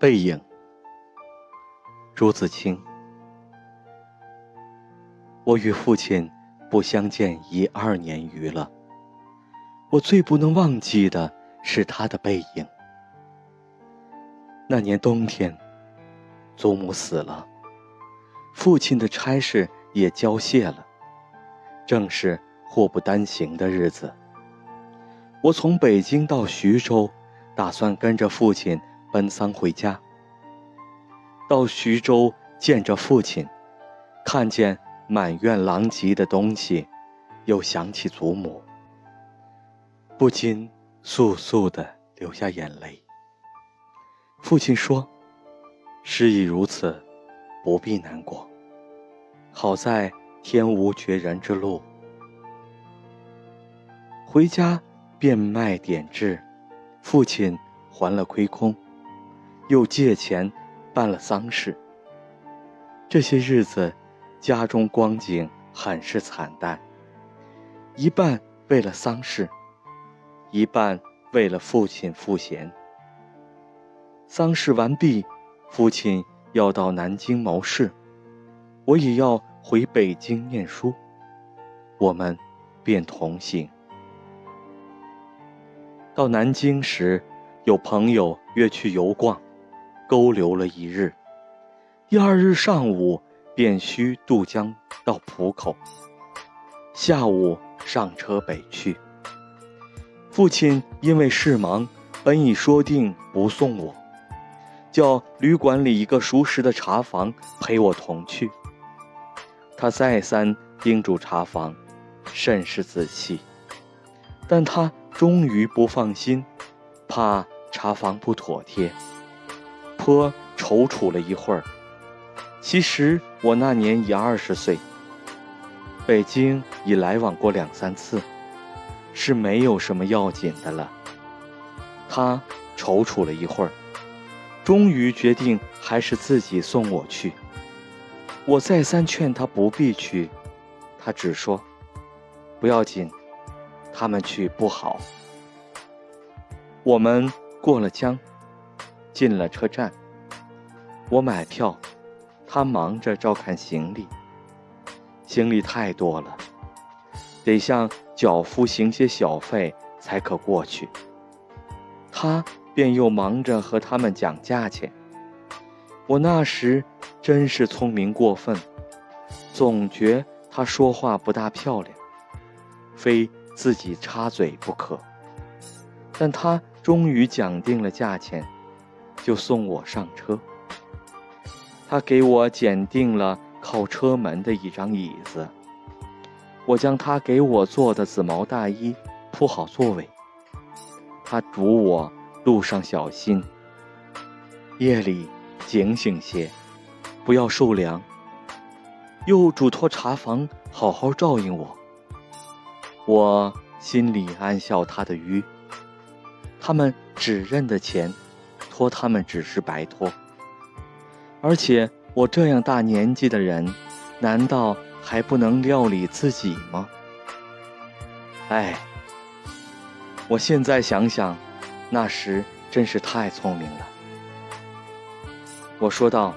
背影，朱自清。我与父亲不相见已二年余了。我最不能忘记的是他的背影。那年冬天，祖母死了，父亲的差事也交卸了，正是祸不单行的日子。我从北京到徐州，打算跟着父亲。奔丧回家，到徐州见着父亲，看见满院狼藉的东西，又想起祖母，不禁簌簌的流下眼泪。父亲说：“事已如此，不必难过。好在天无绝人之路。”回家变卖点痣，父亲还了亏空。又借钱办了丧事。这些日子，家中光景很是惨淡，一半为了丧事，一半为了父亲赋闲。丧事完毕，父亲要到南京谋事，我也要回北京念书，我们便同行。到南京时，有朋友约去游逛。勾留了一日，第二日上午便须渡江到浦口，下午上车北去。父亲因为事忙，本已说定不送我，叫旅馆里一个熟识的茶房陪我同去。他再三叮嘱茶房，甚是仔细，但他终于不放心，怕茶房不妥帖。颇踌躇了一会儿。其实我那年已二十岁，北京已来往过两三次，是没有什么要紧的了。他踌躇了一会儿，终于决定还是自己送我去。我再三劝他不必去，他只说：“不要紧，他们去不好。”我们过了江。进了车站，我买票，他忙着照看行李。行李太多了，得向脚夫行些小费才可过去。他便又忙着和他们讲价钱。我那时真是聪明过分，总觉他说话不大漂亮，非自己插嘴不可。但他终于讲定了价钱。就送我上车。他给我拣定了靠车门的一张椅子。我将他给我做的紫毛大衣铺好座位。他嘱我路上小心，夜里警醒些，不要受凉。又嘱托茶房好好照应我。我心里暗笑他的愚。他们只认得钱。托他们只是白托，而且我这样大年纪的人，难道还不能料理自己吗？哎，我现在想想，那时真是太聪明了。我说道：“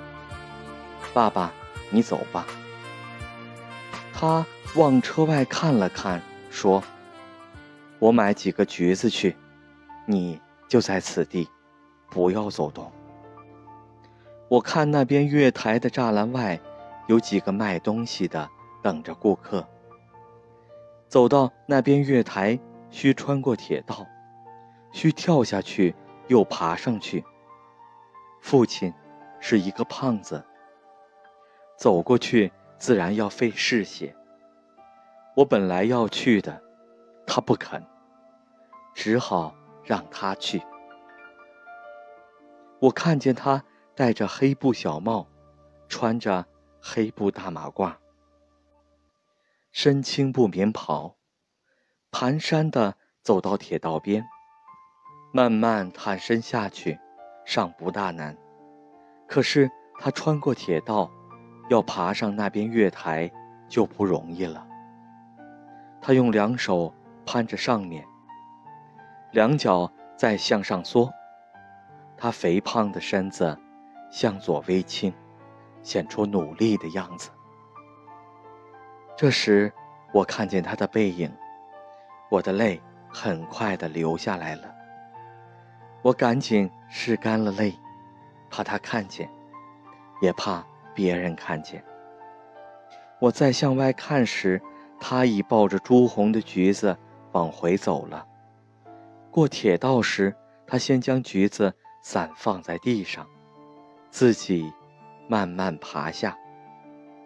爸爸，你走吧。”他往车外看了看，说：“我买几个橘子去，你就在此地。”不要走动。我看那边月台的栅栏外，有几个卖东西的等着顾客。走到那边月台，需穿过铁道，需跳下去，又爬上去。父亲是一个胖子，走过去自然要费事些。我本来要去的，他不肯，只好让他去。我看见他戴着黑布小帽，穿着黑布大马褂，身青布棉袍，蹒跚地走到铁道边，慢慢探身下去，尚不大难。可是他穿过铁道，要爬上那边月台就不容易了。他用两手攀着上面，两脚再向上缩。他肥胖的身子向左微倾，显出努力的样子。这时，我看见他的背影，我的泪很快的流下来了。我赶紧拭干了泪，怕他看见，也怕别人看见。我再向外看时，他已抱着朱红的橘子往回走了。过铁道时，他先将橘子散放在地上，自己慢慢爬下，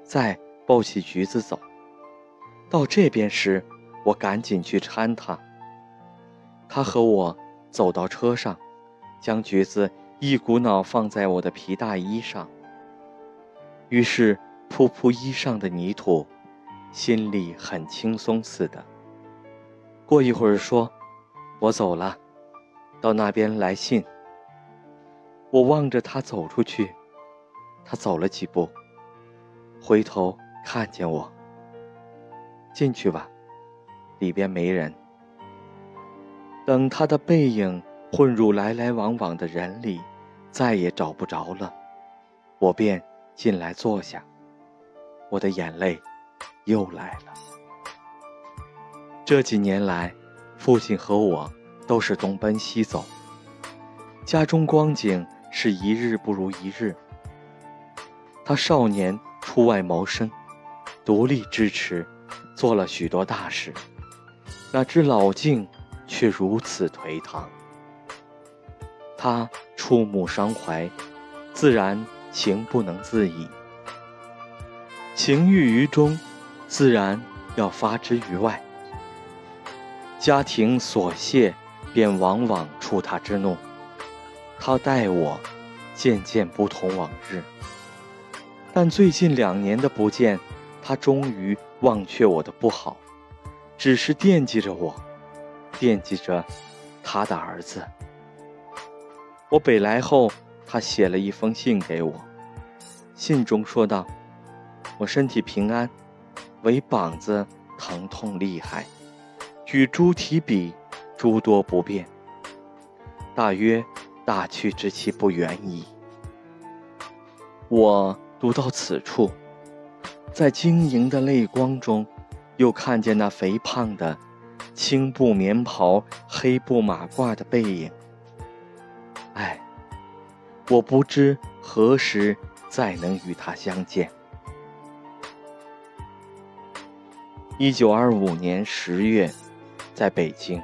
再抱起橘子走。到这边时，我赶紧去搀他。他和我走到车上，将橘子一股脑放在我的皮大衣上。于是扑扑衣上的泥土，心里很轻松似的。过一会儿说：“我走了，到那边来信。”我望着他走出去，他走了几步，回头看见我。进去吧，里边没人。等他的背影混入来来往往的人里，再也找不着了，我便进来坐下。我的眼泪又来了。这几年来，父亲和我都是东奔西走，家中光景是一日不如一日。他少年出外谋生，独立支持。做了许多大事，哪知老境却如此颓唐。他触目伤怀，自然情不能自已。情郁于中，自然要发之于外。家庭琐屑，便往往触他之怒。他待我，渐渐不同往日。但最近两年的不见。他终于忘却我的不好，只是惦记着我，惦记着他的儿子。我北来后，他写了一封信给我，信中说道：“我身体平安，唯膀子疼痛厉害，举猪蹄比诸多不便。大约大去之期不远矣。”我读到此处。在晶莹的泪光中，又看见那肥胖的青布棉袍、黑布马褂的背影。唉，我不知何时再能与他相见。一九二五年十月，在北京。